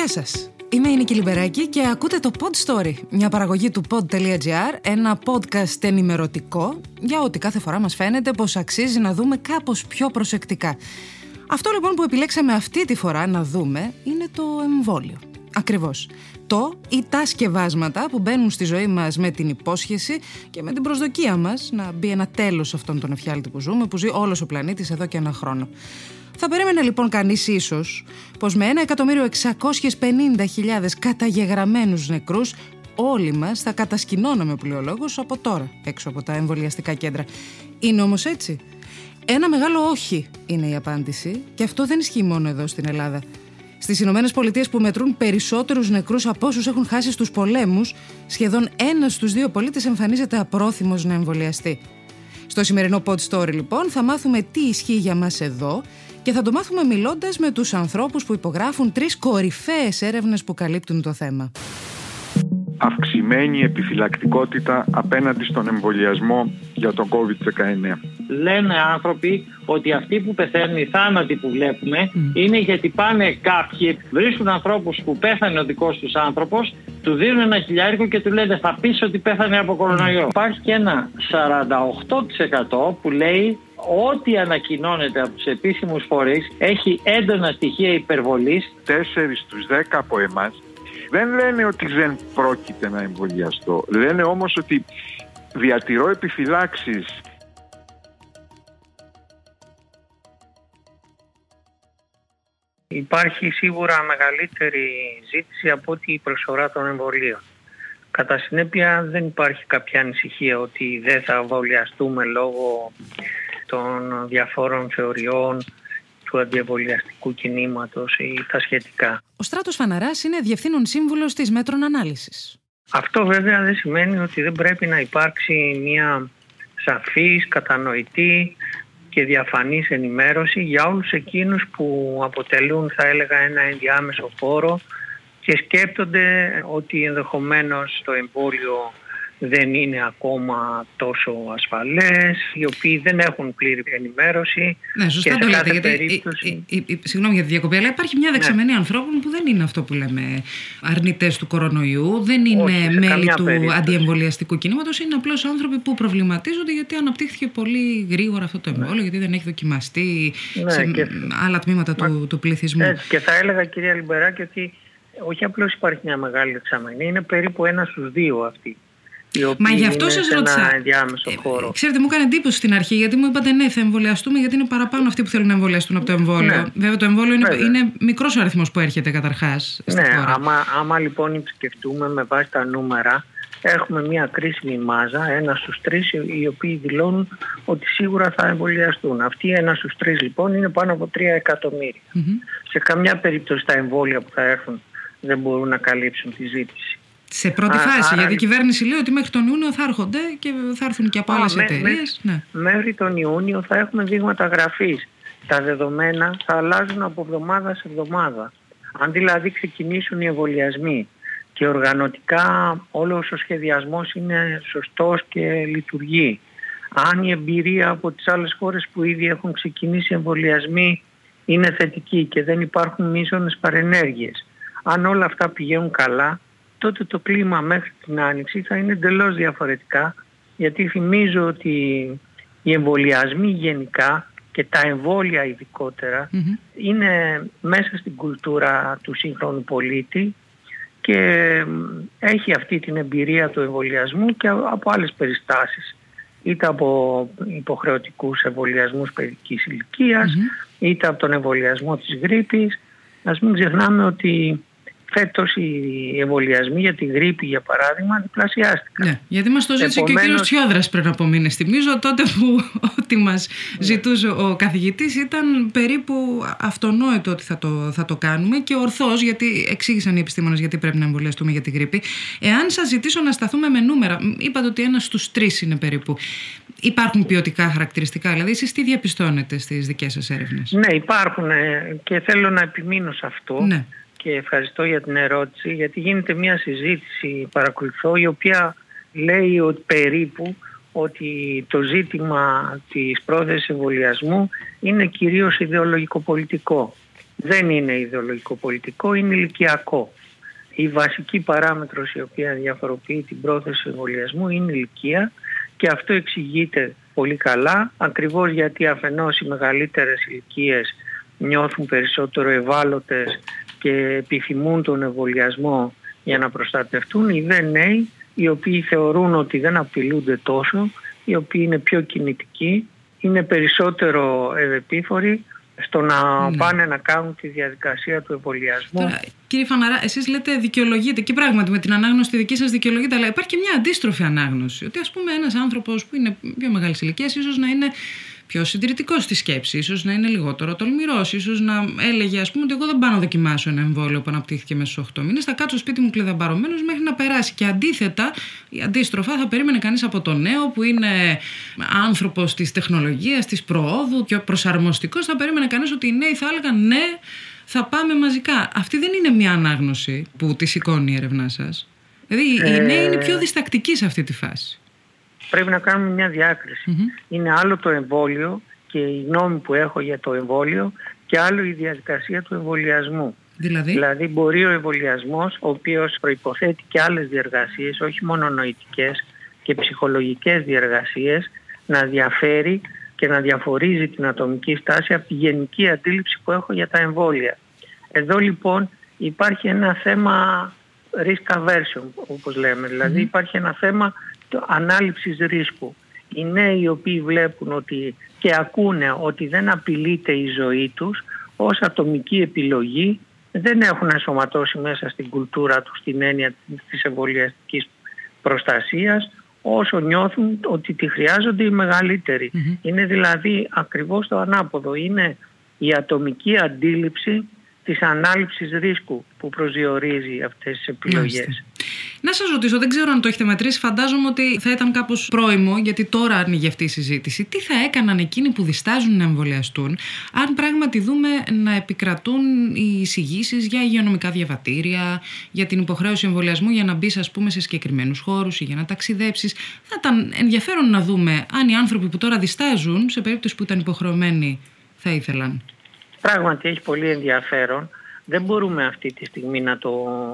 Γεια σας. Είμαι η Νίκη Λιμπεράκη και ακούτε το Pod Story, μια παραγωγή του pod.gr, ένα podcast ενημερωτικό για ό,τι κάθε φορά μας φαίνεται πως αξίζει να δούμε κάπως πιο προσεκτικά. Αυτό λοιπόν που επιλέξαμε αυτή τη φορά να δούμε είναι το εμβόλιο. Ακριβώς. Το ή τα σκευάσματα που μπαίνουν στη ζωή μας με την υπόσχεση και με την προσδοκία μας να μπει ένα τέλος σε αυτόν τον εφιάλτη που ζούμε, που ζει όλος ο πλανήτης εδώ και ένα χρόνο. Θα περίμενε λοιπόν κανείς ίσως πως με 1.650.000 καταγεγραμμένους νεκρούς όλοι μας θα κατασκηνώναμε πλειολόγους από τώρα έξω από τα εμβολιαστικά κέντρα. Είναι όμως έτσι; Ένα μεγάλο όχι είναι η απάντηση και αυτό δεν ισχύει μόνο εδώ στην Ελλάδα. Στις Ηνωμένες Πολιτείες που μετρούν περισσότερους νεκρούς από όσους έχουν χάσει στους πολέμους, σχεδόν ένας στους δύο πολίτες εμφανίζεται απρόθυμος να εμβολιαστεί. Στο σημερινό Pod Story, λοιπόν, θα μάθουμε τι ισχύει για μας εδώ και θα το μάθουμε μιλώντας με τους ανθρώπους που υπογράφουν τρεις κορυφαίες έρευνες που καλύπτουν το θέμα αυξημένη επιφυλακτικότητα απέναντι στον εμβολιασμό για τον COVID-19. Λένε άνθρωποι ότι αυτοί που πεθαίνουν, οι θάνατοι που βλέπουμε, είναι γιατί πάνε κάποιοι, βρίσκουν ανθρώπους που πέθανε ο δικός τους άνθρωπος, του δίνουν ένα χιλιάρικο και του λένε θα πεις ότι πέθανε από κορονοϊό. Υπάρχει και ένα 48% που λέει ό,τι ανακοινώνεται από τους επίσημους φορείς έχει έντονα στοιχεία υπερβολής. 4 στους 10 από εμάς δεν λένε ότι δεν πρόκειται να εμβολιαστώ. Λένε όμως ότι διατηρώ επιφυλάξεις Υπάρχει σίγουρα μεγαλύτερη ζήτηση από ότι η προσφορά των εμβολίων. Κατά συνέπεια δεν υπάρχει κάποια ανησυχία ότι δεν θα εμβολιαστούμε λόγω των διαφόρων θεωριών του αντιεμβολιαστικού κινήματος ή τα σχετικά. Ο Στράτος Φαναράς είναι διευθύνων σύμβουλος της Μέτρων Ανάλυσης. Αυτό βέβαια δεν σημαίνει ότι δεν πρέπει να υπάρξει μια σαφής, κατανοητή και διαφανής ενημέρωση για όλους εκείνους που αποτελούν θα έλεγα ένα ενδιάμεσο χώρο και σκέπτονται ότι ενδεχομένως το εμβόλιο δεν είναι ακόμα τόσο ασφαλές, οι οποίοι δεν έχουν πλήρη ενημέρωση. Ναι, σωστά το λέτε, γιατί, περίπτωση... η, η, συγγνώμη για τη διακοπή, αλλά υπάρχει μια δεξαμενή ναι. ανθρώπων που δεν είναι αυτό που λέμε αρνητές του κορονοϊού, δεν είναι Όχι, μέλη του περίπτωση. αντιεμβολιαστικού κινήματος, είναι απλώς άνθρωποι που προβληματίζονται γιατί αναπτύχθηκε πολύ γρήγορα αυτό το εμβόλιο, ναι. γιατί δεν έχει δοκιμαστεί ναι, σε και... άλλα τμήματα Μα... του, του πληθυσμού. Έτσι, και θα έλεγα κυρία Λιμπεράκη ότι όχι απλώς υπάρχει μια μεγάλη δεξαμενή, είναι περίπου ένας στους δύο αυτοί. Μα γι' αυτό σας ρώτησα. Ενδιάμεσο ε, χώρο. ξέρετε, μου έκανε εντύπωση στην αρχή γιατί μου είπατε ναι, θα εμβολιαστούμε γιατί είναι παραπάνω αυτοί που θέλουν να εμβολιαστούν από το εμβόλιο. Ναι. Βέβαια, το εμβόλιο είναι, είναι μικρός ο αριθμός που έρχεται καταρχάς. Ναι, άμα, άμα λοιπόν επισκεφτούμε με βάση τα νούμερα, έχουμε μια κρίσιμη μάζα, ένα στους τρεις, οι οποίοι δηλώνουν ότι σίγουρα θα εμβολιαστούν. Αυτοί ένα στους τρεις λοιπόν είναι πάνω από 3 εκατομμύρια. Mm-hmm. Σε καμιά περίπτωση τα εμβόλια που θα έρθουν δεν μπορούν να καλύψουν τη ζήτηση. Σε πρώτη Α, φάση, γιατί η κυβέρνηση λέει ότι μέχρι τον Ιούνιο θα έρχονται και θα έρθουν και από άλλες εταιρείες. Ναι. Μέχρι τον Ιούνιο θα έχουμε δείγματα γραφής. Τα δεδομένα θα αλλάζουν από εβδομάδα σε εβδομάδα. Αν δηλαδή ξεκινήσουν οι εμβολιασμοί και οργανωτικά όλος ο σχεδιασμός είναι σωστός και λειτουργεί. Αν η εμπειρία από τις άλλες χώρες που ήδη έχουν ξεκινήσει εμβολιασμοί είναι θετική και δεν υπάρχουν μείζονες παρενέργειες. Αν όλα αυτά πηγαίνουν καλά, τότε το κλίμα μέχρι την Άνοιξη θα είναι εντελώς διαφορετικά γιατί θυμίζω ότι οι εμβολιασμοί γενικά και τα εμβόλια είναι μέσα στην κουλτούρα του σύγχρονου πολίτη και έχει αυτή την εμπειρία του εμβολιασμού και από άλλες περιστάσεις είτε από υποχρεωτικούς εμβολιασμούς παιδικής είτε από τον εμβολιασμό της γρήπης. Ας μην ξεχνάμε ότι Φέτος οι εμβολιασμοί για τη γρήπη, για παράδειγμα, διπλασιάστηκαν. Ναι, γιατί μας το ζήτησε Επομένως... και ο κύριος Τσιόδρας πριν από μήνες. Θυμίζω τότε που ό,τι μας ναι. ζητούσε ο καθηγητής ήταν περίπου αυτονόητο ότι θα το, θα το κάνουμε και ορθώς, γιατί εξήγησαν οι επιστήμονες γιατί πρέπει να εμβολιαστούμε για τη γρήπη. Εάν σας ζητήσω να σταθούμε με νούμερα, είπατε ότι ένας στους τρεις είναι περίπου. Υπάρχουν ποιοτικά χαρακτηριστικά, δηλαδή εσείς τι διαπιστώνετε στις δικές σας έρευνες; Ναι, υπάρχουν ε, και θέλω να επιμείνω σε αυτό. Ναι και ευχαριστώ για την ερώτηση γιατί γίνεται μια συζήτηση παρακολουθώ η οποία λέει ότι περίπου ότι το ζήτημα της πρόθεσης εμβολιασμού είναι κυρίως ιδεολογικό-πολιτικό. δεν είναι ιδεολογικό πολιτικό, είναι ηλικιακό. Η βασική παράμετρος η οποία διαφοροποιεί την πρόθεση εμβολιασμού είναι η ηλικία και αυτό εξηγείται πολύ καλά ακριβώς γιατί αφενός οι μεγαλύτερες ηλικίες νιώθουν περισσότερο ευάλωτες και επιθυμούν τον εμβολιασμό για να προστατευτούν οι δε νέοι οι οποίοι θεωρούν ότι δεν απειλούνται τόσο, οι οποίοι είναι πιο κινητικοί, είναι περισσότερο ευεπίφοροι στο να ναι. πάνε να κάνουν τη διαδικασία του εμβολιασμού. Τώρα, κύριε Φαναρά, εσείς λέτε δικαιολογείται και πράγματι με την ανάγνωση τη δική σας δικαιολογείται, αλλά υπάρχει και μια αντίστροφη ανάγνωση. Ότι ας πούμε ένας άνθρωπος που είναι πιο μεγάλης ηλικίας ίσως να είναι πιο συντηρητικός στη σκέψη, ίσως να είναι λιγότερο τολμηρός, ίσως να έλεγε, ας πούμε, ότι εγώ δεν πάω να δοκιμάσω ένα εμβόλιο που αναπτύχθηκε μέσα στους 8 μήνες, θα κάτσω σπίτι μου κλειδαμπαρωμένος μέχρι να περάσει. Και αντίθετα, αντίστροφα, θα περίμενε κανείς από το νέο που είναι άνθρωπος της τεχνολογίας, της προόδου και προσαρμοστικός, θα περίμενε κανείς ότι οι νέοι θα έλεγαν ναι, θα πάμε μαζικά. Αυτή δεν είναι μια ανάγνωση που τη σηκώνει η έρευνά σας. Δηλαδή, οι νέοι είναι πιο διστακτικοί σε αυτή τη φάση πρέπει να κάνουμε μια διάκριση. Είναι άλλο το εμβόλιο και η γνώμη που έχω για το εμβόλιο και άλλο η διαδικασία του εμβολιασμού. Δηλαδή, δηλαδή μπορεί ο εμβολιασμός, ο οποίος προϋποθέτει και άλλες διεργασίες, όχι μόνο νοητικές και ψυχολογικές διεργασίες, να διαφέρει και να διαφορίζει την ατομική στάση από τη γενική αντίληψη που έχω για τα εμβόλια. Εδώ λοιπόν υπάρχει ένα θέμα risk aversion όπως λέμε, δηλαδή υπάρχει ένα θέμα ανάληψης ρίσκου. Οι νέοι οι οποίοι βλέπουν ότι και ακούνε ότι δεν απειλείται η ζωή τους ως ατομική επιλογή δεν έχουν ενσωματώσει μέσα στην κουλτούρα τους την έννοια της εμβολιαστικής προστασίας όσο νιώθουν ότι τη χρειάζονται οι μεγαλυτεροι Είναι δηλαδή ακριβώς το ανάποδο. Είναι η ατομική αντίληψη της ανάληψης ρίσκου που προσδιορίζει αυτές τις επιλογές. Να σας ρωτήσω, δεν ξέρω αν το έχετε μετρήσει. Φαντάζομαι ότι θα ήταν κάπως πρόημο, γιατί τώρα άνοιγε αυτή η συζήτηση. Τι θα έκαναν εκείνοι που διστάζουν να εμβολιαστούν, αν πράγματι δούμε να επικρατούν οι εισηγήσεις για υγειονομικά διαβατήρια, για την υποχρέωση εμβολιασμού για να μπει, ας πούμε, σε συγκεκριμένους χώρους ή για να ταξιδέψεις. Θα ήταν ενδιαφέρον να δούμε αν οι άνθρωποι που τώρα διστάζουν, σε περίπτωση που ήταν υποχρεωμένοι, θα ήθελαν. Πράγματι έχει πολύ ενδιαφέρον. Δεν μπορούμε αυτή τη στιγμή να το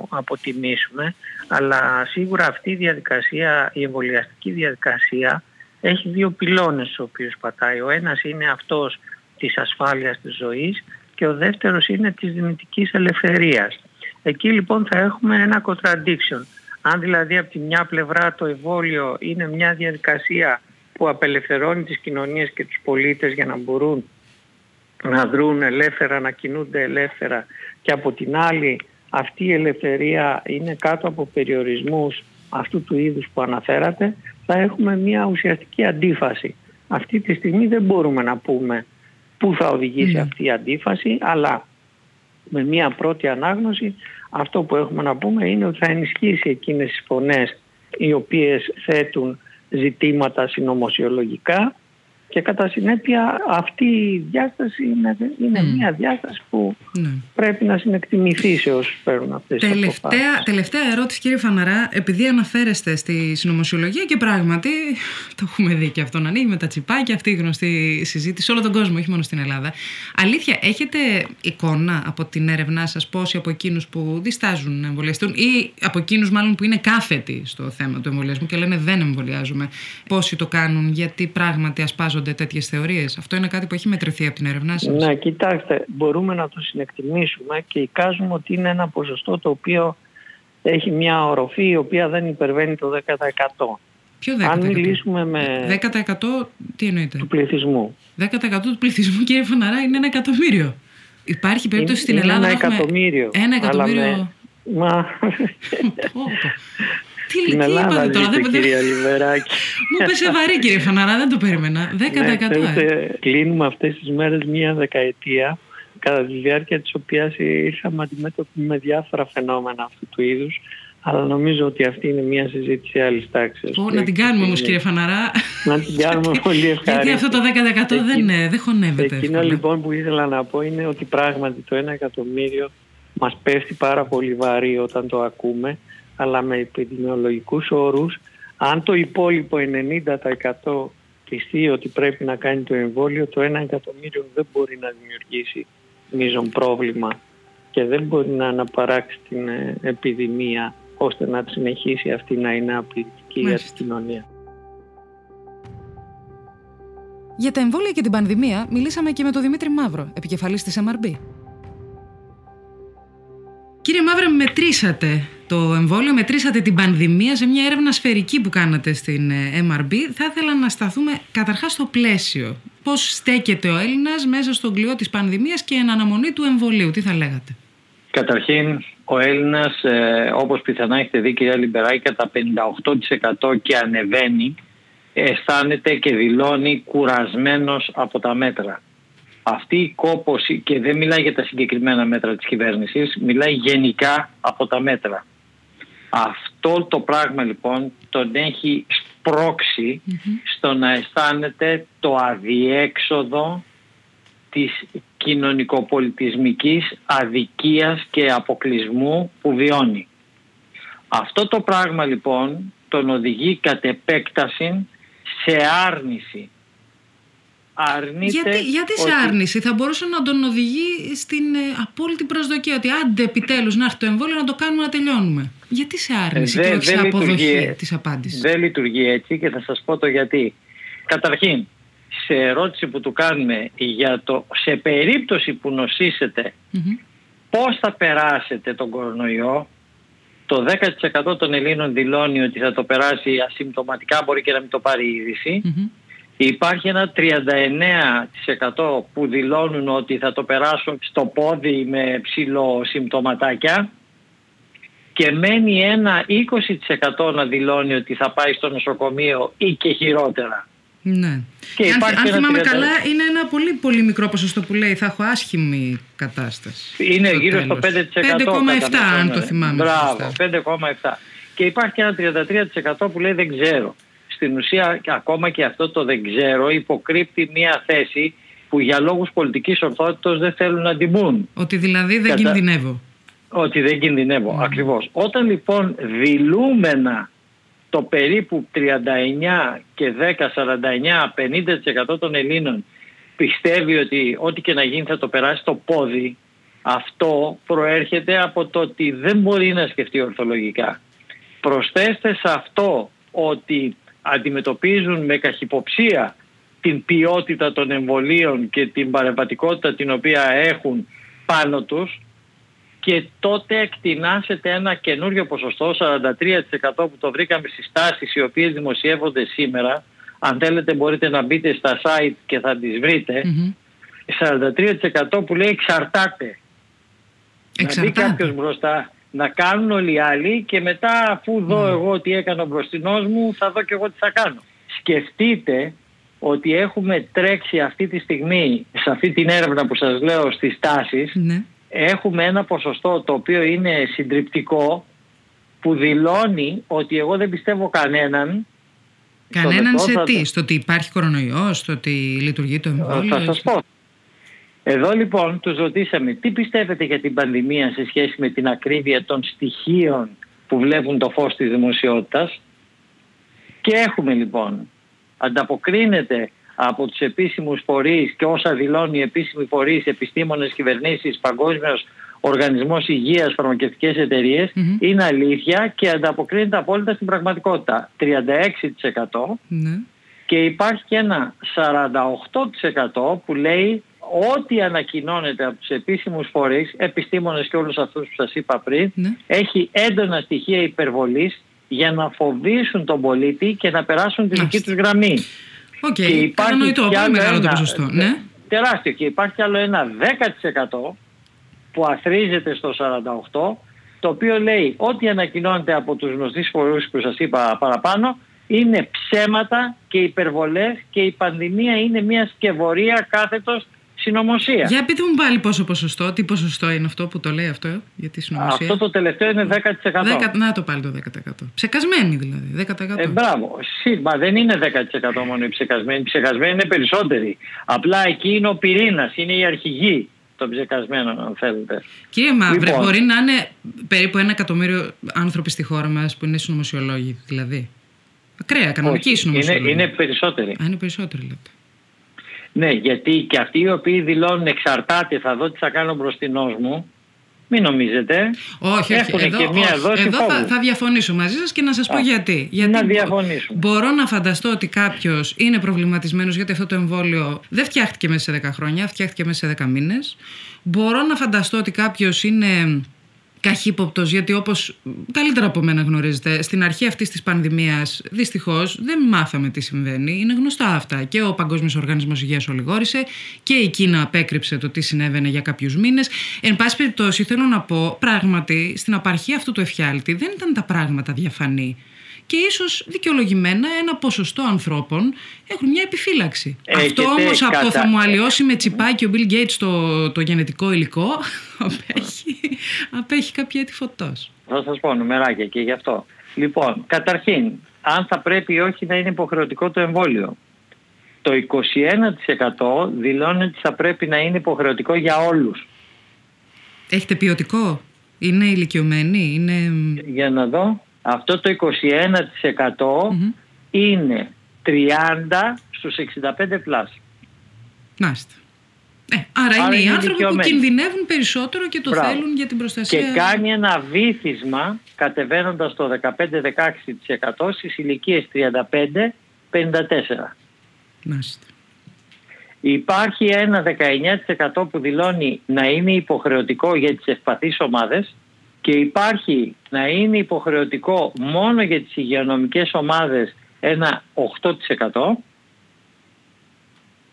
αποτιμήσουμε, αλλά σίγουρα αυτή η διαδικασία, η εμβολιαστική διαδικασία, έχει δύο πυλώνες στους οποίους πατάει. Ο ένας είναι αυτός της ασφάλειας της ζωής και ο δεύτερος είναι της δυνητικής ελευθερίας. Εκεί λοιπόν θα έχουμε ένα contradiction. Αν δηλαδή από τη μια πλευρά το εμβόλιο είναι μια διαδικασία που απελευθερώνει τις κοινωνίες και τους πολίτες για να μπορούν να δρούν ελεύθερα, να κινούνται ελεύθερα και από την άλλη αυτή η ελευθερία είναι κάτω από περιορισμούς αυτού του είδους που αναφέρατε, θα έχουμε μια ουσιαστική αντίφαση. Αυτή τη στιγμή δεν μπορούμε να πούμε πού θα οδηγήσει ναι. αυτή η αντίφαση, αλλά με μια πρώτη ανάγνωση αυτό που έχουμε να πούμε είναι ότι θα ενισχύσει εκείνες τις φωνές οι οποίες θέτουν ζητήματα συνωμοσιολογικά και κατά συνέπεια αυτή η διάσταση είναι, είναι μια διάσταση που ναι. πρέπει να συνεκτιμηθεί σε όσους παίρνουν αυτές τις τελευταία, τελευταία ερώτηση κύριε Φαναρά, επειδή αναφέρεστε στη συνωμοσιολογία και πράγματι το έχουμε δει και αυτό να ανοίγει με τα τσιπάκια αυτή η γνωστή συζήτηση σε όλο τον κόσμο, όχι μόνο στην Ελλάδα. Αλήθεια, έχετε εικόνα από την έρευνά σας πόσοι από εκείνους που διστάζουν να εμβολιαστούν ή από εκείνους μάλλον που είναι κάθετοι στο θέμα του εμβολιασμού και λένε δεν εμβολιάζουμε, πόσοι το κάνουν, γιατί πράγματι ασπάζονται τέτοιες θεωρίες. Αυτό είναι κάτι που έχει μετρηθεί από την έρευνά σας; Ναι, κοιτάξτε, μπορούμε να το συνεκτιμήσουμε και εικάζουμε ότι είναι ένα ποσοστό το οποίο έχει μια οροφή η οποία δεν υπερβαίνει το 10%. Ποιο 10%? Αν μιλήσουμε με. 10% τι εννοείται. Του πληθυσμού. 10% του πληθυσμού, κύριε Φαναρά, είναι ένα εκατομμύριο. Υπάρχει περίπτωση στην Ελλάδα. Ένα εκατομμύριο. Ένα εκατομμύριο. Με... Μα... Τι, Στην Ελλάδα τώρα, δεν κυρία Λιβεράκη. Μου πέσε βαρύ κύριε Φαναρά, δεν το περίμενα. 10%. Ναι, ε. κλείνουμε αυτές τις μέρες μία δεκαετία κατά τη διάρκεια της οποίας ήρθαμε αντιμέτωποι με διάφορα φαινόμενα αυτού του είδους αλλά νομίζω ότι αυτή είναι μια συζήτηση άλλης τάξης. Να την κάνουμε όμως, κύριε Φαναρά. Να την κάνουμε πολύ ευχαριστώ. Γιατί αυτό το 10% δεν, δεν χωνεύεται. Εκείνο λοιπόν που ήθελα να πω είναι ότι πράγματι το 1 εκατομμύριο μας πέφτει πάρα πολύ βαρύ όταν το ακούμε αλλά με επιδημιολογικούς όρους, αν το υπόλοιπο 90% πιστεί ότι πρέπει να κάνει το εμβόλιο, το 1 εκατομμύριο δεν μπορεί να δημιουργήσει μείζον πρόβλημα και δεν μπορεί να αναπαράξει την ε, επιδημία ώστε να συνεχίσει αυτή να είναι απειλητική για την κοινωνία. Για τα εμβόλια και την πανδημία μιλήσαμε και με τον Δημήτρη Μαύρο, επικεφαλής της MRB. Κύριε Μαύρα, μετρήσατε το εμβόλιο, μετρήσατε την πανδημία σε μια έρευνα σφαιρική που κάνατε στην ε, MRB. Θα ήθελα να σταθούμε καταρχάς στο πλαίσιο. Πώς στέκεται ο Έλληνας μέσα στον κλειό της πανδημίας και εν αναμονή του εμβολίου. Τι θα λέγατε; Καταρχήν, ο Έλληνας, ε, όπως πιθανά έχετε δει κυρία Λιμπεράκη, κατά 58% και ανεβαίνει, αισθάνεται και δηλώνει κουρασμένος από τα μέτρα. Αυτή η κόποση, και δεν μιλάει για τα συγκεκριμένα μέτρα της κυβέρνησης, μιλάει γενικά από τα μέτρα. Αυτό το πράγμα λοιπόν τον έχει στο να αισθάνεται το αδιέξοδο της κοινωνικοπολιτισμικής αδικίας και αποκλεισμού που βιώνει. Αυτό το πράγμα λοιπόν τον οδηγεί κατ' επέκταση σε άρνηση. Αρνείται γιατί, γιατί σε άρνηση, θα μπορούσε να τον οδηγεί στην ε, απόλυτη προσδοκία ότι άντε επιτέλους να έρθει το εμβόλιο να το κάνουμε να τελειώνουμε. Γιατί σε άρνηση και όχι σε αποδοχή της απάντησης; Δεν λειτουργεί έτσι και θα σας πω το γιατί. Καταρχήν, σε ερώτηση που του κάνουμε για το σε περίπτωση που νοσήσετε mm πώς θα περάσετε τον κορονοϊό το 10% των Ελλήνων δηλώνει ότι θα το περάσει ασυμπτωματικά μπορεί και να μην το πάρει η ειδηση Υπάρχει ένα 39% που δηλώνουν ότι θα το περάσουν στο πόδι με ψηλό συμπτωματάκια και μένει ένα 20% να δηλώνει ότι θα πάει στο νοσοκομείο ή και χειρότερα. Ναι. Και αν, αν θυμάμαι καλά, είναι ένα πολύ πολύ μικρό ποσοστό που λέει θα έχω άσχημη κατάσταση. Είναι γύρω στο 5%. 5,7 αν το θυμάμαι. Μπράβο, 5,7. Και υπάρχει και ένα 33% που λέει δεν ξέρω. Στην ουσία ακόμα και αυτό το δεν ξέρω υποκρύπτει μια θέση που για λόγους πολιτικής ορθότητας δεν θέλουν να τιμούν. Ότι δηλαδή δεν Κατα... κινδυνεύω. Ότι δεν κινδυνεύω, mm. ακριβώς. Όταν λοιπόν δηλούμενα το περίπου 39 και 10, 49, 50% των Ελλήνων πιστεύει ότι ό,τι και να γίνει θα το περάσει στο πόδι, αυτό προέρχεται από το ότι δεν μπορεί να σκεφτεί ορθολογικά. Προσθέστε σε αυτό ότι αντιμετωπίζουν με καχυποψία την ποιότητα των εμβολίων και την παρεμβατικότητα την οποία έχουν πάνω τους και τότε εκτινάσεται ένα καινούριο ποσοστό, 43% που το βρήκαμε στις τάσεις οι οποίες δημοσιεύονται σήμερα. Αν θέλετε μπορείτε να μπείτε στα site και θα τις βρείτε. 43% που λέει εξαρτάται. εξαρτάται. Να μπει κάποιος μπροστά να κάνουν όλοι οι άλλοι και μετά αφού δω εγώ τι έκανε ο μπροστινός μου θα δω και εγώ τι θα κάνω. Σκεφτείτε ότι έχουμε τρέξει αυτή τη στιγμή σε αυτή την έρευνα που σας λέω στις τάσεις ναι έχουμε ένα ποσοστό το οποίο είναι συντριπτικό που δηλώνει ότι εγώ δεν πιστεύω κανέναν Κανέναν σε τι, στο ότι υπάρχει κορονοϊός, στο ότι λειτουργεί το εμβόλιο. Θα σας πω. Εδώ λοιπόν τους ρωτήσαμε τι πιστεύετε για την πανδημία σε σχέση με την ακρίβεια των στοιχείων που βλέπουν το φως της δημοσιότητας; Και έχουμε λοιπόν ανταποκρίνεται από τους επίσημους φορείς και όσα δηλώνει οι επίσημοι φορείς, επιστήμονες, κυβερνήσεις, παγκόσμιος οργανισμός υγείας, φαρμακευτικές είναι αλήθεια και ανταποκρίνεται απόλυτα στην πραγματικότητα. 36% ναι. και υπάρχει και ένα 48% που λέει ό,τι ανακοινώνεται από τους επίσημους φορείς, επιστήμονες και όλους αυτούς που σας είπα πριν, ναι. έχει έντονα στοιχεία υπερβολής για να φοβίσουν τον πολίτη και να περάσουν τη δική τους γραμμή. OK, okay, κατανοητό, πολύ μεγάλο το ποσοστό. Ναι. Τεράστιο και υπάρχει άλλο ένα 10% που αθρίζεται στο 48% το οποίο λέει ότι ανακοινώνεται από τους γνωστούς φορούς που σας είπα παραπάνω είναι ψέματα και υπερβολές και η πανδημία είναι μια σκευωρία κάθετος συνωμοσία. Για πείτε μου πάλι πόσο ποσοστό, τι ποσοστό είναι αυτό που το λέει αυτό για τη συνωμοσία; Αυτό το τελευταίο είναι 10%. 10 να το πάλι το 10%. Ψεκασμένοι δηλαδή, 10%. Ε, μπράβο. Σίγμα, δεν είναι 10% μόνο οι ψεκασμένοι. Οι ψεκασμένοι είναι περισσότεροι. Απλά εκεί είναι ο πυρήνας, είναι η αρχηγή των ψεκασμένων, αν θέλετε. Κύριε Μαύρε, λοιπόν, μπορεί να είναι περίπου ένα εκατομμύριο άνθρωποι στη χώρα μας που είναι συνωμοσιολόγοι, δηλαδή. Ακραία, κανονική συνωμοσιολόγοι. Είναι, είναι περισσότεροι. Α, είναι περισσότεροι, λέτε. Ναι, γιατί και αυτοί οι οποίοι δηλώνουν εξαρτάται, θα δω τι θα κάνω μπροστινό μου, μην νομίζετε. Όχι, όχι. Εδώ, και μία δόση εδώ θα, θα, διαφωνήσω μαζί σας και να σας πω γιατί. γιατί. Να διαφωνήσουμε. Μπορώ να φανταστώ ότι κάποιος είναι προβληματισμένος γιατί αυτό το εμβόλιο δεν φτιάχτηκε μέσα σε 10 χρόνια, φτιάχτηκε μέσα σε 10 μήνες. Μπορώ να φανταστώ ότι κάποιος είναι καχύποπτος, γιατί όπως καλύτερα από μένα γνωρίζετε, στην αρχή αυτής της πανδημίας δυστυχώς δεν μάθαμε τι συμβαίνει. Είναι γνωστά αυτά. Και ο Παγκόσμιος Οργανισμός Υγείας ολιγόρησε και η Κίνα απέκρυψε το τι συνέβαινε για κάποιους μήνες. Εν πάση περιπτώσει, θέλω να πω, πράγματι, στην απαρχή αυτού του εφιάλτη δεν ήταν τα πράγματα διαφανή και ίσως δικαιολογημένα ένα ποσοστό ανθρώπων έχουν μια επιφύλαξη. Αυτό όμως από το θα μου αλλοιώσει με τσιπάκι ο Bill Gates το, το γενετικό υλικό απέχει, απέχει κάποια έτη φωτός. Θα σας πω νομεράκια και γι' αυτό. Λοιπόν, καταρχήν, αν θα πρέπει ή όχι να είναι υποχρεωτικό το εμβόλιο. Το 21% δηλώνει ότι θα πρέπει να είναι υποχρεωτικό για όλους. Έχετε ποιοτικό, είναι ηλικιωμένοι, είναι... Για να δω. Αυτό το 21% είναι 30 στους 65 πλάς. Μάλιστα. Ε, άρα, είναι οι άνθρωποι που κινδυνεύουν περισσότερο και το θέλουν για την προστασία. Και κάνει ένα βήθισμα κατεβαίνοντας το 15-16% στις ηλικίες 35-54. Μάλιστα. Υπάρχει ένα 19% που δηλώνει να είναι υποχρεωτικό για τις ευπαθείς ομάδες και υπάρχει να είναι υποχρεωτικό μόνο για τις υγειονομικές ομάδες ένα 8%.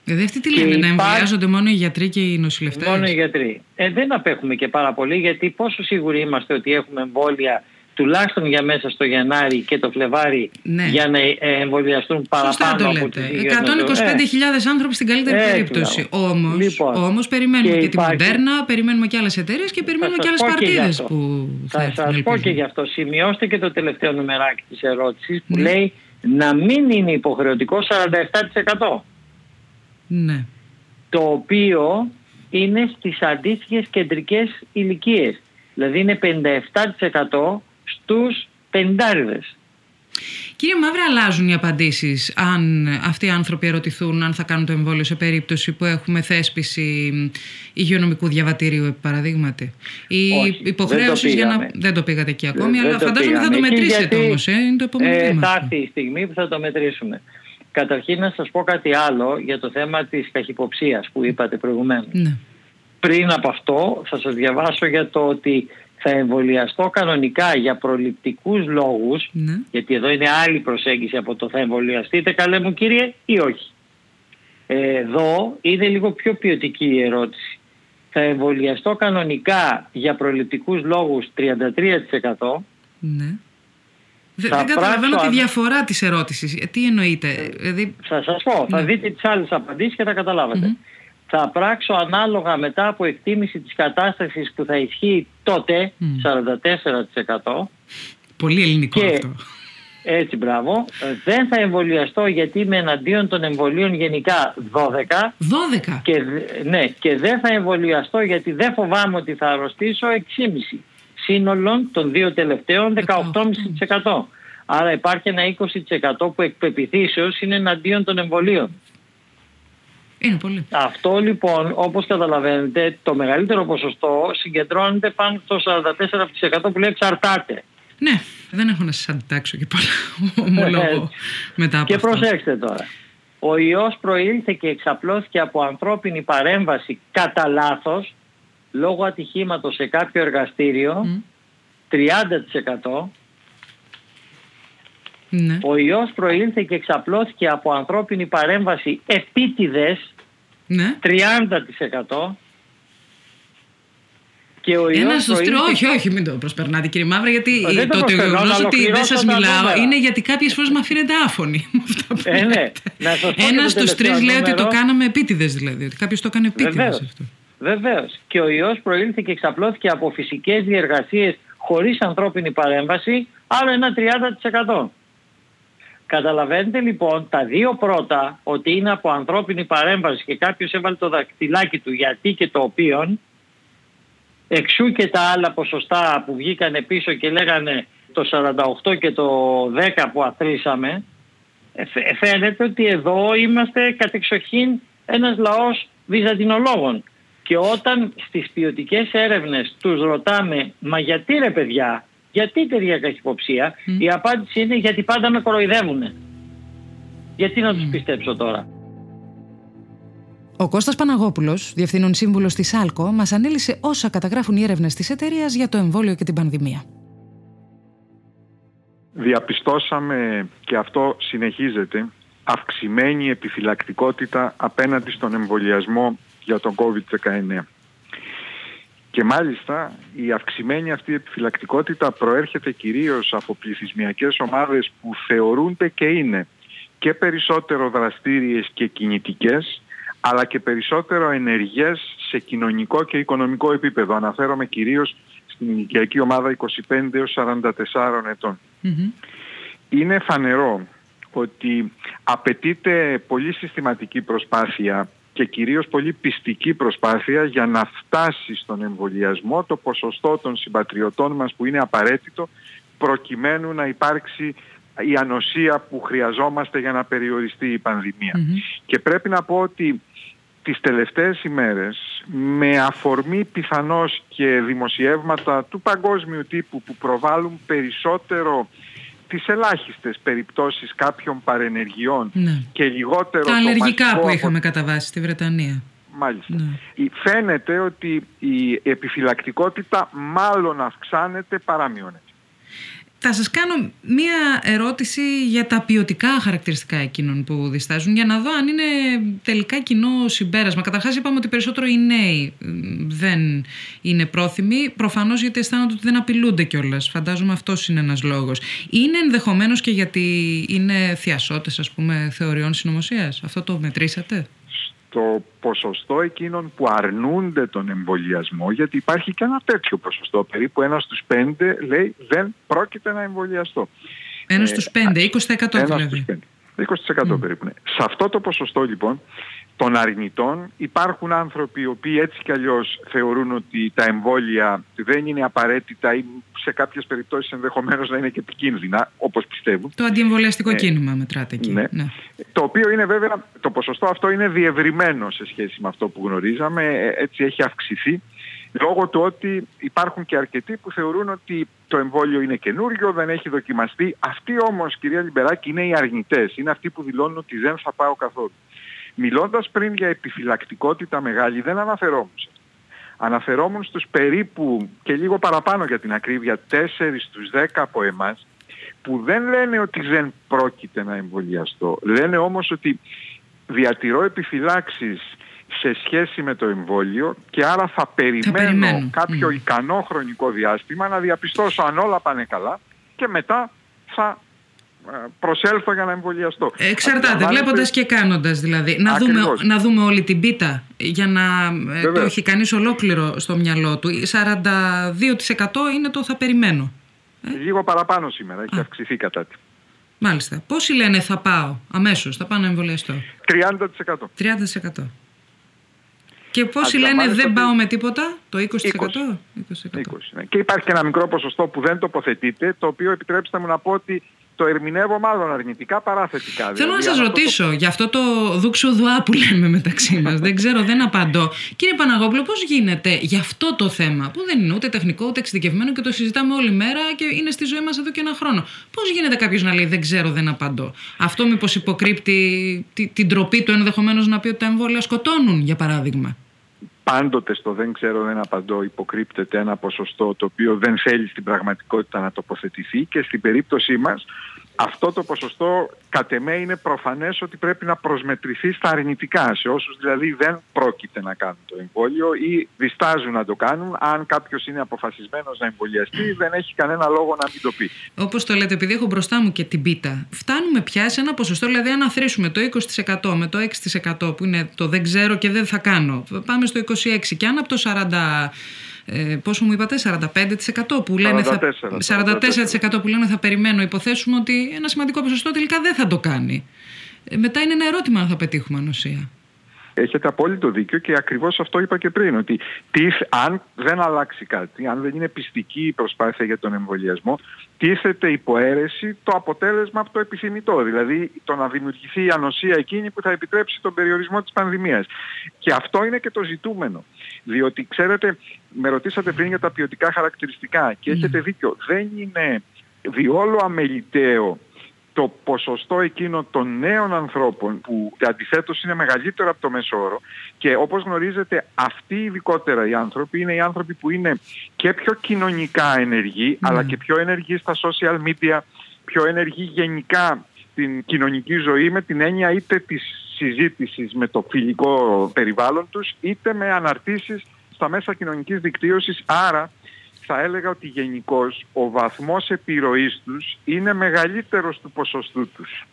Δηλαδή αυτοί τι λένε, να εμβολιάζονται μόνο οι γιατροί και οι νοσηλευτές; Μόνο οι γιατροί. Ε, δεν απέχουμε και πάρα πολύ γιατί πόσο σίγουροι είμαστε ότι έχουμε εμβόλια τουλάχιστον για μέσα στο Γενάρη και το Φλεβάρι ναι. για να ε, εμβολιαστούν παραπάνω από τις 125.000 ε. άνθρωποι στην καλύτερη ε, περίπτωση. Όμως, λοιπόν, όμως περιμένουμε και, και υπάρχει... την Μοντέρνα, περιμένουμε και άλλες εταιρείες και περιμένουμε και άλλες παρτίδες που θα, θα σας πω και γι' αυτό. Σημειώστε και το τελευταίο νομεράκι της ερώτησης που ναι. λέει να μην είναι υποχρεωτικό 47%. Ναι. Το οποίο είναι στις αντίστοιχες κεντρικές ηλικίες. Δηλαδή είναι 57% στους πεντάριδες. Κύριε Μαύρη, αλλάζουν οι απαντήσεις αν αυτοί οι άνθρωποι ερωτηθούν αν θα κάνουν το εμβόλιο σε περίπτωση που έχουμε θέσπιση υγειονομικού διαβατηρίου, επί παραδείγματι. Η υποχρέωσης για να. Δεν το πήγατε εκεί ακόμη, αλλά φαντάζομαι θα το μετρήσετε όμως. Ε, είναι το επόμενο ε, Θα έρθει η στιγμή που θα το μετρήσουμε. Καταρχήν να σας πω κάτι άλλο για το θέμα της καχυποψίας που είπατε προηγουμένως. Ναι. Πριν από αυτό θα σας διαβάσω για το ότι θα εμβολιαστώ κανονικά για προληπτικούς λόγους, ναι. γιατί εδώ είναι άλλη προσέγγιση από το θα εμβολιαστείτε καλέ μου κύριε ή όχι. Εδώ είναι λίγο πιο ποιοτική η ερώτηση. Θα εμβολιαστώ κανονικά για προληπτικούς λόγους 33%. Ναι. Δεν, δεν καταλαβαίνω τη διαφορά της ερώτησης. Ε, τι εννοείτε. Ε, δηλαδή... Θα σας πω. Θα ναι. δείτε τις άλλες απαντήσεις και θα καταλαβετε θα πράξω ανάλογα μετά από εκτίμηση της κατάστασης που θα ισχύει τότε, 44%. Πολύ ελληνικό αυτό. Έτσι, μπράβο. Δεν θα εμβολιαστώ γιατί είμαι εναντίον των εμβολίων γενικά 12. 12. Και, ναι, και δεν θα εμβολιαστώ γιατί δεν φοβάμαι ότι θα αρρωστήσω 6,5. Σύνολον των δύο τελευταίων 18,5%. Άρα υπάρχει ένα 20% που εκ είναι εναντίον των εμβολίων. Είναι πολύ. Αυτό λοιπόν, όπως καταλαβαίνετε, το μεγαλύτερο ποσοστό συγκεντρώνεται πάνω στο 44% που λέει εξαρτάται. Ναι, δεν έχω να σας αντιτάξω και πολλά ομολόγω μετά από Και προσέξτε τώρα. Ο ιός προήλθε και εξαπλώθηκε από ανθρώπινη παρέμβαση κατά λάθος λόγω ατυχήματος σε κάποιο εργαστήριο 30%. Ναι. Ο ιός προήλθε και εξαπλώθηκε από ανθρώπινη παρέμβαση επίτηδες ναι. 30%. Και ο Ένα στο στρό, όχι, όχι, μην το προσπερνάτε κύριε Μαύρα, γιατί ε, το, το γεγονός ότι δεν σας μιλάω είναι γιατί κάποιες φορές με αφήνετε άφωνοι ε, ναι. Ένας στους τρεις λέει ότι το κάναμε επίτηδες δηλαδή, ότι κάποιος το έκανε επίτηδες αυτό. Βεβαίως. Και ο ιός προήλθε και εξαπλώθηκε από φυσικές διεργασίες χωρίς ανθρώπινη παρέμβαση, άλλο ένα 30%. Καταλαβαίνετε λοιπόν τα δύο πρώτα ότι είναι από ανθρώπινη παρέμβαση και κάποιος έβαλε το δακτυλάκι του γιατί και το οποίον εξού και τα άλλα ποσοστά που βγήκαν πίσω και λέγανε το 48 και το 10 που αθροίσαμε ε, φαίνεται ότι εδώ είμαστε κατεξοχήν ένας λαός βυζαντινολόγων. Και όταν στις ποιοτικές έρευνες τους ρωτάμε «Μα γιατί ρε παιδιά, γιατί τέτοια καχυποψία» η απάντηση είναι «Γιατί πάντα με κοροϊδεύουν». Γιατί να τους πιστέψω τώρα; Ο Κώστας Παναγόπουλος, διευθύνων σύμβουλος της ΑΛΚΟ, μας ανέλησε όσα καταγράφουν οι έρευνες της εταιρείας για το εμβόλιο και την πανδημία. Διαπιστώσαμε και αυτό συνεχίζεται αυξημένη επιφυλακτικότητα απέναντι στον εμβολιασμό για τον COVID-19. Και μάλιστα η αυξημένη αυτή επιφυλακτικότητα προέρχεται κυρίως από πληθυσμιακές ομάδες που θεωρούνται και είναι και περισσότερο δραστήριες και κινητικές αλλά και περισσότερο ενεργές σε κοινωνικό και οικονομικό επίπεδο. Αναφέρομαι κυρίως στην ηλικιακή ομάδα 25 έως 44 ετων Είναι φανερό ότι απαιτείται πολύ συστηματική προσπάθεια και κυρίως πολύ πιστική προσπάθεια για να φτάσει στον εμβολιασμό το ποσοστό των συμπατριωτών μας που είναι απαραίτητο προκειμένου να υπάρξει η ανοσία που χρειαζόμαστε για να περιοριστεί η πανδημια Και πρέπει να πω ότι τις τελευταίες ημέρες με αφορμή πιθανώς και δημοσιεύματα του παγκόσμιου τύπου που προβάλλουν περισσότερο τις ελάχιστες περιπτώσεις κάποιων παρενεργειών ναι. και λιγότερο Τα αλλεργικά που είχαμε κατά βάση στη Βρετανία. Μάλιστα. Ναι. Φαίνεται ότι η επιφυλακτικότητα μάλλον αυξάνεται παρά μειώνεται. Θα σας κάνω μία ερώτηση για τα ποιοτικά χαρακτηριστικά εκείνων που διστάζουν για να δω αν είναι τελικά κοινό συμπέρασμα. Καταρχάς είπαμε ότι περισσότερο οι νέοι δεν είναι πρόθυμοι, προφανώς γιατί αισθάνονται ότι δεν απειλούνται κιόλας. Φαντάζομαι αυτός είναι ένας λόγος. Είναι ενδεχομένως και γιατί είναι θειασότες ας πούμε θεωριών συνωμοσίας. Αυτό το μετρήσατε; Το ποσοστό εκείνων που αρνούνται τον εμβολιασμό, γιατί υπάρχει και ένα τέτοιο ποσοστό, περίπου ένα στους πέντε λέει δεν πρόκειται να εμβολιαστώ. Ένα στους πέντε, 20% δηλαδή. 20% περίπου. Ναι. Σε αυτό το ποσοστό λοιπόν των αρνητών υπάρχουν άνθρωποι οι οποίοι έτσι κι αλλιώς θεωρούν ότι τα εμβόλια δεν είναι απαραίτητα ή σε κάποιες περιπτώσεις ενδεχομένως να είναι και επικίνδυνα όπως πιστεύουν. Το αντιεμβολιαστικό ε, κίνημα μετράτε εκεί. Ναι. ναι. Το οποίο είναι βέβαια, το ποσοστό αυτό είναι διευρυμένο σε σχέση με αυτό που γνωρίζαμε, ε, έτσι έχει αυξηθεί λόγω του ότι υπάρχουν και αρκετοί που θεωρούν ότι το εμβόλιο είναι καινούριο, δεν έχει δοκιμαστεί. Αυτοί όμως, κυρία Λιμπεράκη, είναι οι αρνητές. Είναι αυτοί που δηλώνουν ότι δεν θα πάω καθόλου. Μιλώντας πριν για επιφυλακτικότητα μεγάλη, δεν αναφερόμουν σε Αναφερόμουν στους περίπου και λίγο παραπάνω για την ακρίβεια 4 στους 10 από εμάς που δεν λένε ότι δεν πρόκειται να εμβολιαστώ. Λένε όμως ότι διατηρώ επιφυλάξεις σε σχέση με το εμβόλιο και άρα θα περιμένω κάποιο mm. ικανό χρονικό διάστημα να διαπιστώσω αν όλα πάνε καλά και μετά θα ε, προσέλθω για να εμβολιαστώ. Εξαρτάται, βλέποντας και κάνοντας δηλαδή. Να δούμε, να δούμε όλη την πίτα για να ε, το έχει κανείς ολόκληρο στο μυαλό του. 42% είναι το θα περιμένω. Ε; Λίγο παραπάνω σήμερα, έχει Α. αυξηθεί κατά τη. Μάλιστα. Πόσοι λένε θα πάω αμέσως, θα πάω να εμβολιαστώ. 30%. 30%. Και πόσοι λένε δεν πάω με τίποτα, το 20%? 20%. 20%. 20 ναι. Και υπάρχει και ένα μικρό ποσοστό που δεν τοποθετείται, το οποίο επιτρέψτε μου να πω ότι το ερμηνεύω μάλλον αρνητικά παρά θετικά. Θέλω δηλαδή, να σα ρωτήσω το... για αυτό το δούξο δουά που λέμε μεταξύ μας. δεν ξέρω, δεν απαντώ. Κύριε Παναγόπουλο, πώς γίνεται για αυτό το θέμα, που δεν είναι ούτε τεχνικό ούτε εξειδικευμένο και το συζητάμε όλη μέρα και είναι στη ζωή μας εδώ και ένα χρόνο. Πώς γίνεται κάποιος να λέει Δεν ξέρω, δεν απαντώ. Αυτό μήπως υποκρύπτει την τροπή του ενδεχομένως να πει ότι τα εμβόλια σκοτώνουν, για παράδειγμα πάντοτε στο δεν ξέρω δεν απαντώ υποκρύπτεται ένα ποσοστό το οποίο δεν θέλει στην πραγματικότητα να τοποθετηθεί και στην περίπτωσή μας αυτό το ποσοστό κατ' εμέ είναι προφανές ότι πρέπει να προσμετρηθεί στα αρνητικά σε όσους δηλαδή δεν πρόκειται να κάνουν το εμβόλιο ή διστάζουν να το κάνουν αν κάποιος είναι αποφασισμένος να εμβολιαστεί δεν έχει κανένα λόγο να μην το πει. Όπως το λέτε επειδή έχω μπροστά μου και την πίτα φτάνουμε πια σε ένα ποσοστό δηλαδή αν αθροίσουμε το 20% με το 6% που είναι το δεν ξέρω και δεν θα κάνω πάμε στο 26% και αν από το 40% ε, πόσο μου είπατε, 45% που λένε 44, θα, 44% που λένε θα περιμένω. Υποθέσουμε ότι ένα σημαντικό ποσοστό τελικά δεν θα το κάνει. Ε, μετά είναι ένα ερώτημα αν θα πετύχουμε ανοσία. Έχετε απόλυτο δίκιο και ακριβώς αυτό είπα και πριν, ότι τι, αν δεν αλλάξει κάτι, αν δεν είναι πιστική η προσπάθεια για τον εμβολιασμό, τίθεται υποαίρεση το αποτέλεσμα από το επιθυμητό, δηλαδή το να δημιουργηθεί η ανοσία εκείνη που θα επιτρέψει τον περιορισμό της πανδημίας. Και αυτό είναι και το ζητούμενο. Διότι, ξέρετε, με ρωτήσατε πριν για τα ποιοτικά χαρακτηριστικά και έχετε δίκιο, δεν είναι διόλου αμεληταίο το ποσοστό εκείνο των νέων ανθρώπων που αντιθέτως είναι μεγαλύτερο από το μέσο όρο και όπως γνωρίζετε αυτοί ειδικότερα οι άνθρωποι είναι οι άνθρωποι που είναι και πιο κοινωνικά ενεργοί αλλά και πιο ενεργοί στα social media, πιο ενεργοί γενικά στην κοινωνική ζωή με την έννοια είτε της συζήτησης με το φιλικό περιβάλλον τους είτε με αναρτήσεις στα μέσα κοινωνικής δικτύωσης. Άρα θα έλεγα ότι γενικώς ο βαθμός επιρροής τους είναι μεγαλύτερος του ποσοστού τους.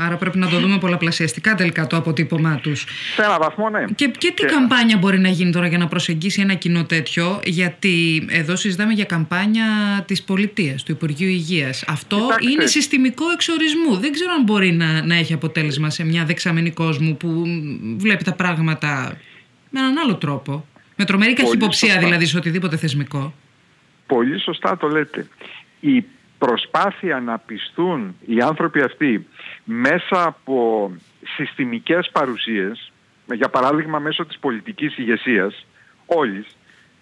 Άρα πρέπει να το δούμε πολλαπλασιαστικά τελικά το αποτύπωμά τους. Σε ένα βαθμό, ναι. Και, και τι καμπάνια μπορεί να γίνει τώρα για να προσεγγίσει ένα κοινό τέτοιο, γιατί εδώ συζητάμε για καμπάνια της πολιτείας, του Υπουργείου Υγείας. Αυτό είναι συστημικό εξορισμού. Δεν ξέρω αν μπορεί να, να έχει αποτέλεσμα σε μια δεξαμενή κόσμου που βλέπει τα πράγματα με έναν άλλο τρόπο. Με τρομερή καχυποψία δηλαδή σε οτιδήποτε θεσμικό. Πολύ σωστά το λέτε. Η προσπάθεια να πιστούν οι άνθρωποι αυτοί μέσα από συστημικές παρουσίες, για παράδειγμα μέσω της πολιτικής ηγεσίας, όλης,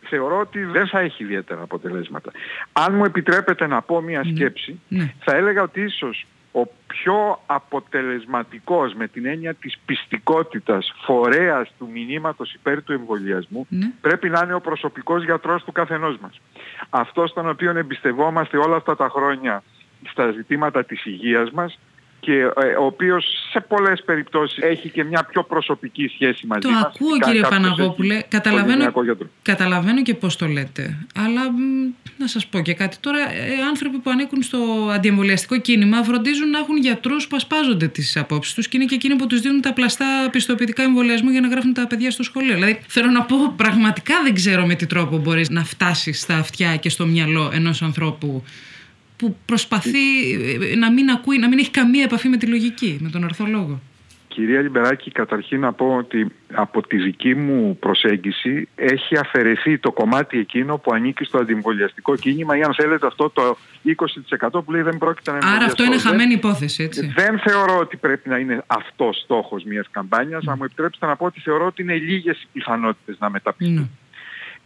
θεωρώ ότι δεν θα έχει ιδιαίτερα αποτελέσματα. Αν μου επιτρέπετε να πω μια ναι. σκέψη, ναι. θα έλεγα ότι ίσως ο πιο αποτελεσματικός με την έννοια της πιστικότητας φορέας του μηνύματος υπέρ του εμβολιασμού ναι. πρέπει να είναι ο προσωπικός γιατρός του καθενός μας. Αυτό στον οποίο εμπιστευόμαστε όλα αυτά τα χρόνια στα ζητήματα της υγείας μας και ε, ο οποίος σε πολλές περιπτώσεις έχει και μια πιο προσωπική σχέση μαζί το μας. Το ακούω κύριε Παναγόπουλε, καταλαβαίνω, καταλαβαίνω και πώς το λέτε, αλλά να σας πω και κάτι τώρα, ε, άνθρωποι που ανήκουν στο αντιεμβολιαστικό κίνημα φροντίζουν να έχουν γιατρούς που ασπάζονται τις απόψεις τους και είναι και εκείνοι που τους δίνουν τα πλαστά πιστοποιητικά εμβολιασμού για να γράφουν τα παιδιά στο σχολείο. Δηλαδή θέλω να πω πραγματικά δεν ξέρω με τι τρόπο μπορείς να φτάσεις στα αυτιά και στο μυαλό ενός ανθρώπου που προσπαθεί ε, να μην ακούει, να μην έχει καμία επαφή με τη λογική, με τον ορθό λόγο. Κυρία Λιμπεράκη, καταρχήν να πω ότι από τη δική μου προσέγγιση έχει αφαιρεθεί το κομμάτι εκείνο που ανήκει στο αντιεμβολιαστικό κίνημα ή αν θέλετε αυτό το 20% που λέει δεν πρόκειται να Άρα αυτό είναι χαμένη υπόθεση, έτσι. Δεν θεωρώ ότι πρέπει να είναι αυτός στόχος μιας καμπάνιας. Mm. Αν μου επιτρέψετε να πω ότι θεωρώ ότι είναι λίγες οι πιθανότητες να μεταπιστούν.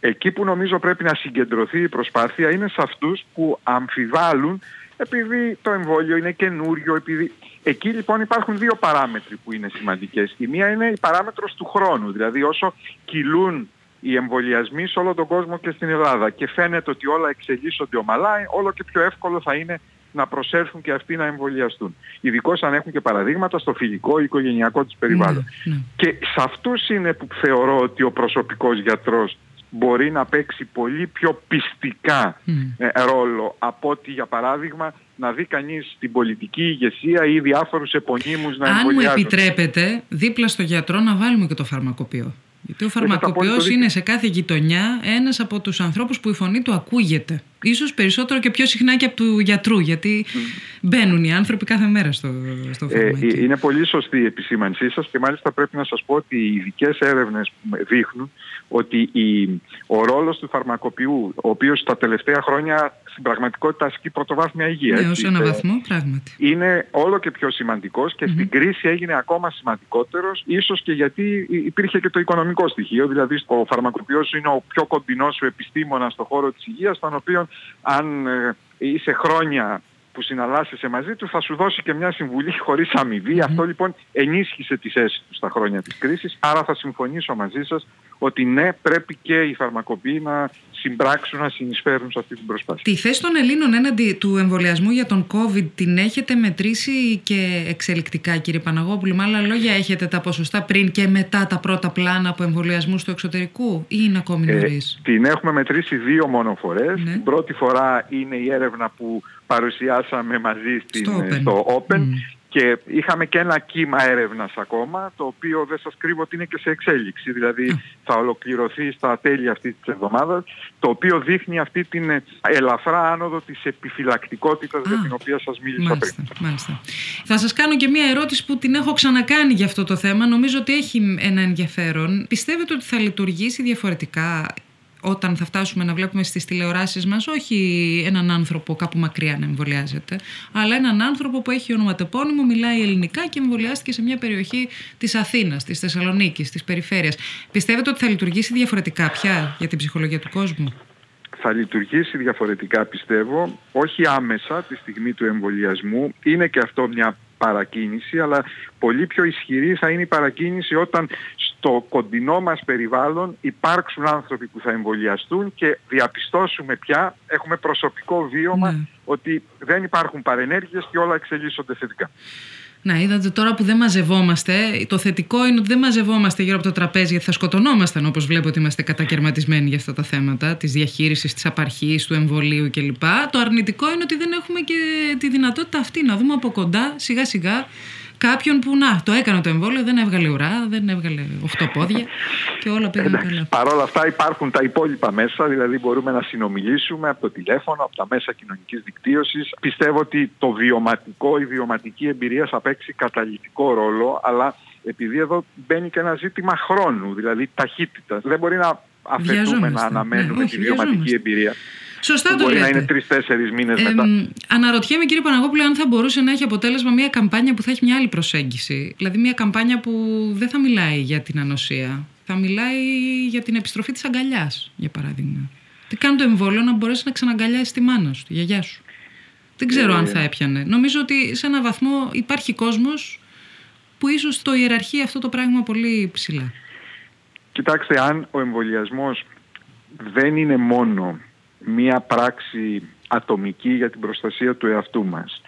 Ναι. Εκεί που νομίζω πρέπει να συγκεντρωθεί η προσπάθεια είναι σε αυτούς που αμφιβάλλουν επειδή το εμβόλιο είναι καινούριο, επειδή... Εκεί λοιπόν υπάρχουν δύο παράμετροι που είναι σημαντικές. Η μία είναι η παράμετρος του χρόνου, δηλαδή όσο κυλούν οι εμβολιασμοί σε όλο τον κόσμο και στην Ελλάδα και φαίνεται ότι όλα εξελίσσονται ομαλά, όλο και πιο εύκολο θα είναι να προσέλθουν και αυτοί να εμβολιαστούν. Ειδικώς αν έχουν και παραδείγματα στο φιλικό ή οικογενειακό της περιβάλλον. Ναι, ναι. Και σε αυτούς είναι που θεωρώ ότι ο προσωπικός γιατρός μπορεί να παίξει πολύ πιο πιστικά ε, ρόλο από ότι για παράδειγμα να δει κανείς την πολιτική ηγεσία ή διάφορους επωνύμους να Αν μου επιτρέπετε δίπλα στο γιατρό να βάλουμε και το φαρμακοποιό. Γιατί ο φαρμακοποιός είναι σε κάθε γειτονιά ένας από τους ανθρώπους που η φωνή του ακούγεται. Ίσως περισσότερο και πιο συχνά και από του γιατρού, γιατί μπαίνουν οι άνθρωποι κάθε μέρα στο, στο ε, είναι πολύ σωστή η επισήμανσή σας και μάλιστα πρέπει να σας πω ότι οι ειδικές έρευνες δείχνουν ότι η, ο ρόλος του φαρμακοποιού, ο οποίος τα τελευταία χρόνια στην πραγματικότητα ασκεί πρωτοβάθμια υγεία. Ναι, ως ένα βαθμό, πράγματι. Είναι όλο και πιο σημαντικός και στην κρίση έγινε ακόμα σημαντικότερος, ίσως και γιατί υπήρχε και το οικονομικό στοιχείο, δηλαδή ο φαρμακοποιός είναι ο πιο κοντινός σου επιστήμονας στον χώρο της υγείας, τον οποίο αν ε, είσαι χρόνια που συναλλάσσεσαι μαζί του θα σου δώσει και μια συμβουλή χωρίς Αυτό λοιπόν ενίσχυσε τη θέση τους στα χρόνια της κρίσης. Άρα θα συμφωνήσω μαζί σας ότι ναι πρέπει και οι φαρμακοποιοί να συμπράξουν, να συνεισφέρουν σε αυτή την προσπάθεια. Τη θέση των Ελλήνων έναντι του εμβολιασμού για τον COVID την έχετε μετρήσει και εξελικτικά κύριε Παναγόπουλου. Με άλλα λόγια έχετε τα ποσοστά πριν και μετά τα πρώτα πλάνα από εμβολιασμού του εξωτερικού ή είναι ακόμη νωρίς; Ε, την έχουμε μετρήσει δύο μόνο φορές. Ναι. Την πρώτη φορά είναι η έρευνα που παρουσιάσαμε μαζί στην, στο Open, στο open Και είχαμε και ένα κύμα έρευνας ακόμα, το οποίο δεν σας κρύβω ότι είναι και σε εξέλιξη. Δηλαδή θα ολοκληρωθεί στα τέλη αυτής της εβδομάδας, το οποίο δείχνει αυτή την ελαφρά άνοδο της επιφυλακτικότητας για την οποία σας μίλησα μάλιστα, πριν. Μάλιστα. Θα σας κάνω και μία ερώτηση που την έχω ξανακάνει για αυτό το θέμα. Νομίζω ότι έχει ένα ενδιαφέρον. Πιστεύετε ότι θα λειτουργήσει διαφορετικά όταν θα φτάσουμε να βλέπουμε στις τηλεοράσεις μας όχι έναν άνθρωπο κάπου μακριά να εμβολιάζεται, αλλά έναν άνθρωπο που έχει ονοματεπώνυμο, μιλάει ελληνικά και εμβολιάστηκε σε μια περιοχή της Αθήνας, της Θεσσαλονίκης, της περιφέρειας. Πιστεύετε ότι θα λειτουργήσει διαφορετικά πια για την ψυχολογία του κόσμου; θα λειτουργήσει διαφορετικά πιστεύω, όχι άμεσα τη στιγμή του εμβολιασμού. Είναι και αυτό μια παρακίνηση, αλλά πολύ πιο ισχυρή θα είναι η παρακίνηση όταν στο κοντινό μας περιβάλλον υπάρξουν άνθρωποι που θα εμβολιαστούν και διαπιστώσουμε πια, έχουμε προσωπικό βίωμα, ναι. ότι δεν υπάρχουν παρενέργειες και όλα εξελίσσονται θετικά. Να, είδατε τώρα που δεν μαζευόμαστε. Το θετικό είναι ότι δεν μαζευόμαστε γύρω από το τραπέζι γιατί θα σκοτωνόμασταν όπως βλέπω ότι είμαστε κατακαιρματισμένοι για αυτά τα θέματα της διαχείρισης, της απαρχής, του εμβολίου κλπ. Το αρνητικό είναι ότι δεν έχουμε και τη δυνατότητα αυτή να δούμε από κοντά σιγά σιγά κάποιον που να, το έκανε το εμβόλιο, δεν έβγαλε ουρά, δεν έβγαλε οχτώ πόδια και όλα πήγαν καλά. Παρ' όλα αυτά υπάρχουν τα υπόλοιπα μέσα, δηλαδή μπορούμε να συνομιλήσουμε από το τηλέφωνο, από τα μέσα κοινωνικής δικτύωσης. Πιστεύω ότι το βιωματικό, η βιωματική εμπειρία θα παίξει καταλητικό ρόλο, αλλά επειδή εδώ μπαίνει και ένα ζήτημα χρόνου, δηλαδή ταχύτητας. Δεν μπορεί να αφαιθούμε να αναμένουμε ναι, τη βιωματική εμπειρία. Σωστά το μπορεί λέτε. να είναι τρει-τέσσερι μήνες ε, μετά. Αναρωτιέμαι, κύριε Παναγόπουλο, αν θα μπορούσε να έχει αποτέλεσμα μια καμπάνια που θα έχει μια άλλη προσέγγιση. Δηλαδή, μια καμπάνια που δεν θα μιλάει για την ανοσία. Θα μιλάει για την επιστροφή της αγκαλιάς, για παράδειγμα. Τι κάνει το εμβόλιο να μπορέσει να ξαναγκαλιάσει τη μάνα σου, τη γιαγιά σου; Δεν ξέρω ε, αν θα έπιανε. Νομίζω ότι σε ένα βαθμό υπάρχει κόσμος που ίσως το ιεραρχεί αυτό το πράγμα πολύ ψηλά. Κοιτάξτε, αν ο εμβολιασμός δεν είναι μόνο μία πράξη ατομική για την προστασία του εαυτού μας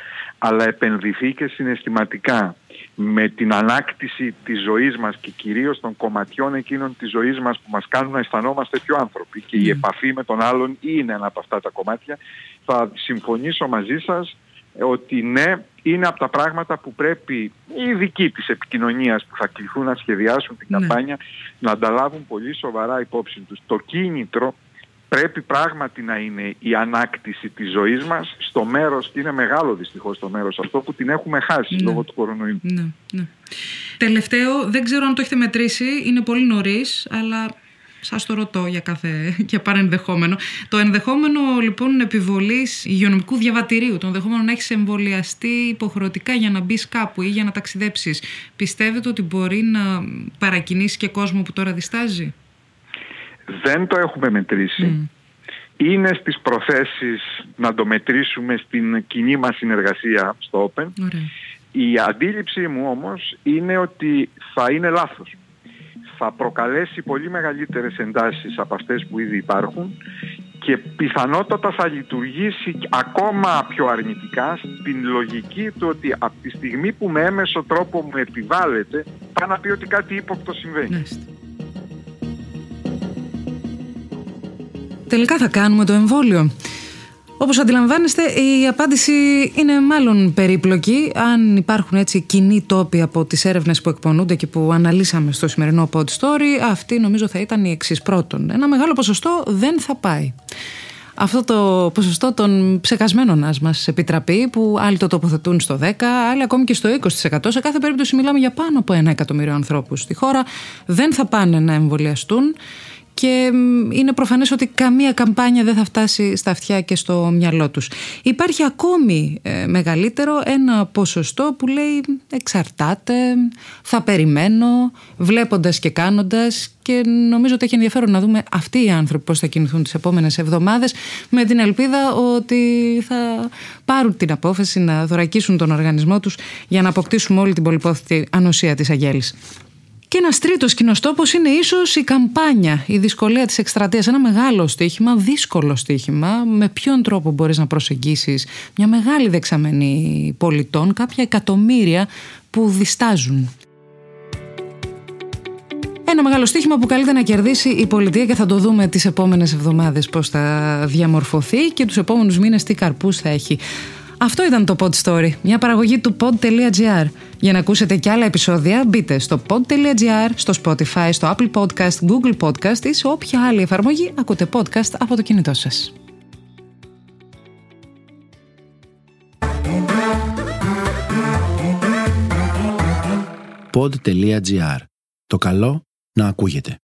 αλλά επενδυθεί και συναισθηματικά με την ανάκτηση της ζωής μας και κυρίως των κομματιών εκείνων της ζωής μας που μας κάνουν να αισθανόμαστε πιο άνθρωποι και η επαφή με τον άλλον είναι ένα από αυτά τα κομμάτια. Θα συμφωνήσω μαζί σας ότι ναι, είναι από τα πράγματα που πρέπει οι ειδικοί της επικοινωνίας που θα κληθούν να σχεδιάσουν την καμπάνια να ανταλάβουν πολύ σοβαρά υπόψη τους. Το κίνητρο πρέπει πράγματι να είναι η ανάκτηση της ζωής μας στο μέρος, και είναι μεγάλο δυστυχώς το μέρος αυτό που την έχουμε χάσει ναι. λόγω του κορονοϊού. Ναι, ναι. Τελευταίο, δεν ξέρω αν το έχετε μετρήσει, είναι πολύ νωρίς, αλλά Σας το ρωτώ για κάθε για παρενδεχόμενο. Το ενδεχόμενο λοιπόν επιβολής υγειονομικού διαβατηρίου, το ενδεχόμενο να έχεις εμβολιαστεί υποχρεωτικά για να μπεις κάπου ή για να ταξιδέψεις, πιστεύετε ότι μπορεί να παρακινήσει και κόσμο που τώρα διστάζει; Δεν το έχουμε μετρήσει. Είναι στις προθέσεις να το μετρήσουμε στην κοινή μας συνεργασία στο Open. Η αντίληψή μου όμως είναι ότι θα είναι λάθος. Θα προκαλέσει πολύ μεγαλύτερες εντάσεις από αυτές που ήδη υπάρχουν και πιθανότατα θα λειτουργήσει ακόμα πιο αρνητικά στην λογική του ότι από τη στιγμή που με έμεσο τρόπο μου επιβάλλεται θα να πει ότι κάτι ύποπτο συμβαίνει. Τελικά θα κάνουμε το εμβόλιο. Όπως αντιλαμβάνεστε η απάντηση είναι μάλλον περίπλοκη αν υπάρχουν έτσι κοινοί τόποι από τις έρευνες που εκπονούνται και που αναλύσαμε στο σημερινό pod story αυτή νομίζω θα ήταν η εξής πρώτον. Ένα μεγάλο ποσοστό δεν θα πάει. Αυτό το ποσοστό των ψεκασμένων ας μας επιτραπεί που άλλοι το τοποθετούν στο 10, άλλοι ακόμη και στο 20%. Σε κάθε περίπτωση μιλάμε για πάνω από ένα εκατομμύριο ανθρώπους στη χώρα. Δεν θα πάνε να εμβολιαστούν και είναι προφανές ότι καμία καμπάνια δεν θα φτάσει στα αυτιά και στο μυαλό τους. Υπάρχει ακόμη ε, μεγαλύτερο ένα ποσοστό που λέει εξαρτάται, θα περιμένω, βλέποντας και κάνοντας και νομίζω ότι έχει ενδιαφέρον να δούμε αυτοί οι άνθρωποι πώς θα κινηθούν τις επόμενες εβδομάδες με την ελπίδα ότι θα πάρουν την απόφαση να δωρακίσουν τον οργανισμό τους για να αποκτήσουμε όλη την πολυπόθητη ανοσία της αγέλης. Και ένας τρίτος κοινοστόπο είναι ίσως η καμπάνια, η δυσκολία της εκστρατείας. Ένα μεγάλο στοίχημα, δύσκολο στοίχημα. Με ποιον τρόπο μπορείς να προσεγγίσεις μια μεγάλη δεξαμενή πολιτών, κάποια εκατομμύρια που διστάζουν; Ένα μεγάλο στοίχημα που καλείται να κερδίσει η πολιτεία και θα το δούμε τις επόμενες εβδομάδες πώς θα διαμορφωθεί και τους επόμενους μήνες τι καρπούς θα έχει. Αυτό ήταν το Pod Story, μια παραγωγή του pod.gr. Για να ακούσετε και άλλα επεισόδια, μπείτε στο pod.gr, στο Spotify, στο Apple Podcast, Google Podcast ή σε όποια άλλη εφαρμογή ακούτε podcast από το κινητό σας. pod.gr. Το καλό να ακούγεται.